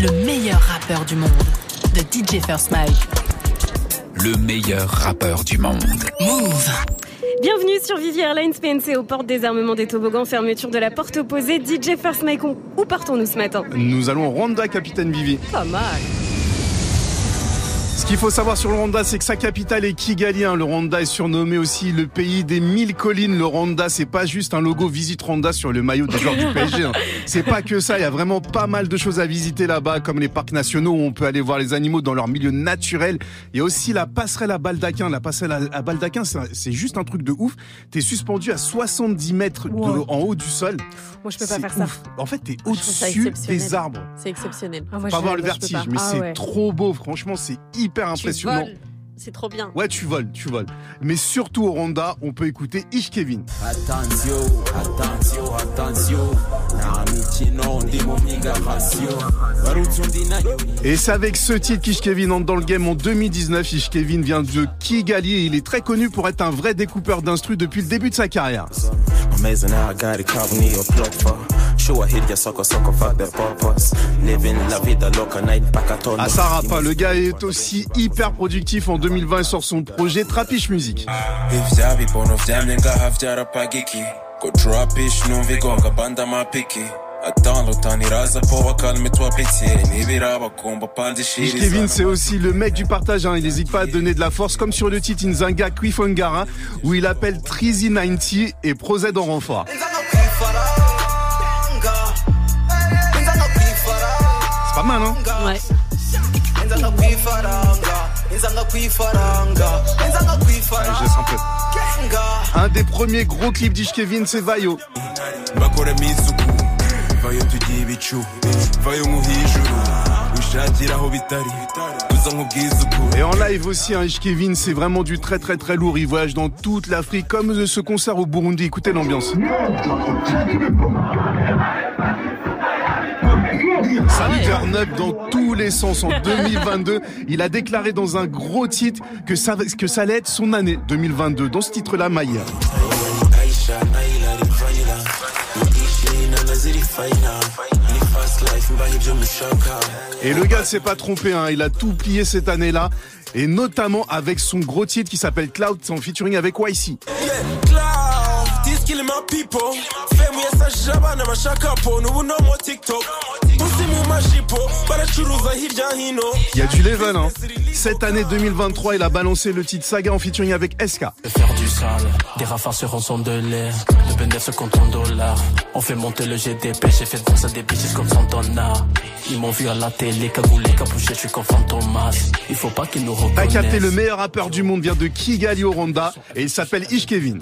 le meilleur rappeur du monde, de DJ First Mike. Le meilleur rappeur du monde. Move. Bienvenue sur Vivi Airlines PNC aux portes des armements des toboggans, fermeture de la porte opposée. DJ First Mike, où partons-nous ce matin? Nous allons au Rwanda, capitaine Vivi. Pas mal. Ce qu'il faut savoir sur le Rwanda, c'est que sa capitale est Kigali. hein. Le Rwanda est surnommé aussi le pays des mille collines. Le Rwanda, c'est pas juste un logo Visite Rwanda sur le maillot des joueurs du PSG. hein. C'est pas que ça. Il y a vraiment pas mal de choses à visiter là-bas, comme les parcs nationaux où on peut aller voir les animaux dans leur milieu naturel. Il y a aussi la passerelle à Baldaquin. La passerelle à- Baldaquin, c'est juste un truc de ouf. T'es suspendu à 70 mètres de- en haut du sol. Moi, je peux pas faire ça. ouf. En fait, t'es au-dessus des arbres. C'est exceptionnel. Ah, moi, Pas je- avoir le je peux vertige, pas. mais Ah c'est ouais. trop beau. Franchement, c'est hyper Tu impressionnant. voles. C'est trop bien. Ouais, tu voles, tu voles. Mais surtout au Rwanda, on peut écouter Ish Kevin. Attention, attention, attention. Et c'est avec ce titre qu'Ish Kevin entre dans le game en 2019. Ish Kevin vient de Kigali et il est très connu pour être un vrai découpeur d'instru depuis le début de sa carrière. Amazing how I got it covered niyo plot for sure hirya soko soko fuck the purpose living la vida loca night back at À sa rap, le gars est aussi hyper productif. En 2020, il sort son projet Trapiche Music. Ish Kevin, c'est aussi le mec du partage. hein. Il n'hésite pas à donner de la force, comme sur le titre Inzanga Kwifongara, où il appelle Trizy 90 et Prozed en renfort. Pas mal, hein Ouais. Allez, je laisse un peu. Un des premiers gros clips d'Ish Kevin, c'est Vayo. Et en live aussi, hein, Ish Kevin, c'est vraiment du très très très lourd. Il voyage dans toute l'Afrique, comme de ce concert au Burundi. Écoutez l'ambiance. Ça turn up dans tous les sens. En 2022, il a déclaré dans un gros titre que ça, que ça allait être son année 2022. Dans ce titre-là, mushaka Et le gars s'est pas trompé, hein. il a tout plié cette année-là. Et notamment avec son gros titre qui s'appelle Cloud, c'est en featuring avec YC. Cloud, yasajije abana bashaka po n'ubu no TikTok. Mu hino. Il y a du level, hein. Cette année 2023, il a balancé le titre Saga en featuring avec SK. faire du sale, des rafares sur rançon de l'air, le bénéfice se compte en dollars. On fait monter le GDP, j'ai fait danser des bitches comme Santana. Ils m'ont vu à la télé, cagoulé, capuché, je suis comme Fantomas. Il faut pas qu'ils nous T'as capté le reconnaissent. meilleur rappeur du monde vient de Kigali au Rwanda et il s'appelle Ish Kevin.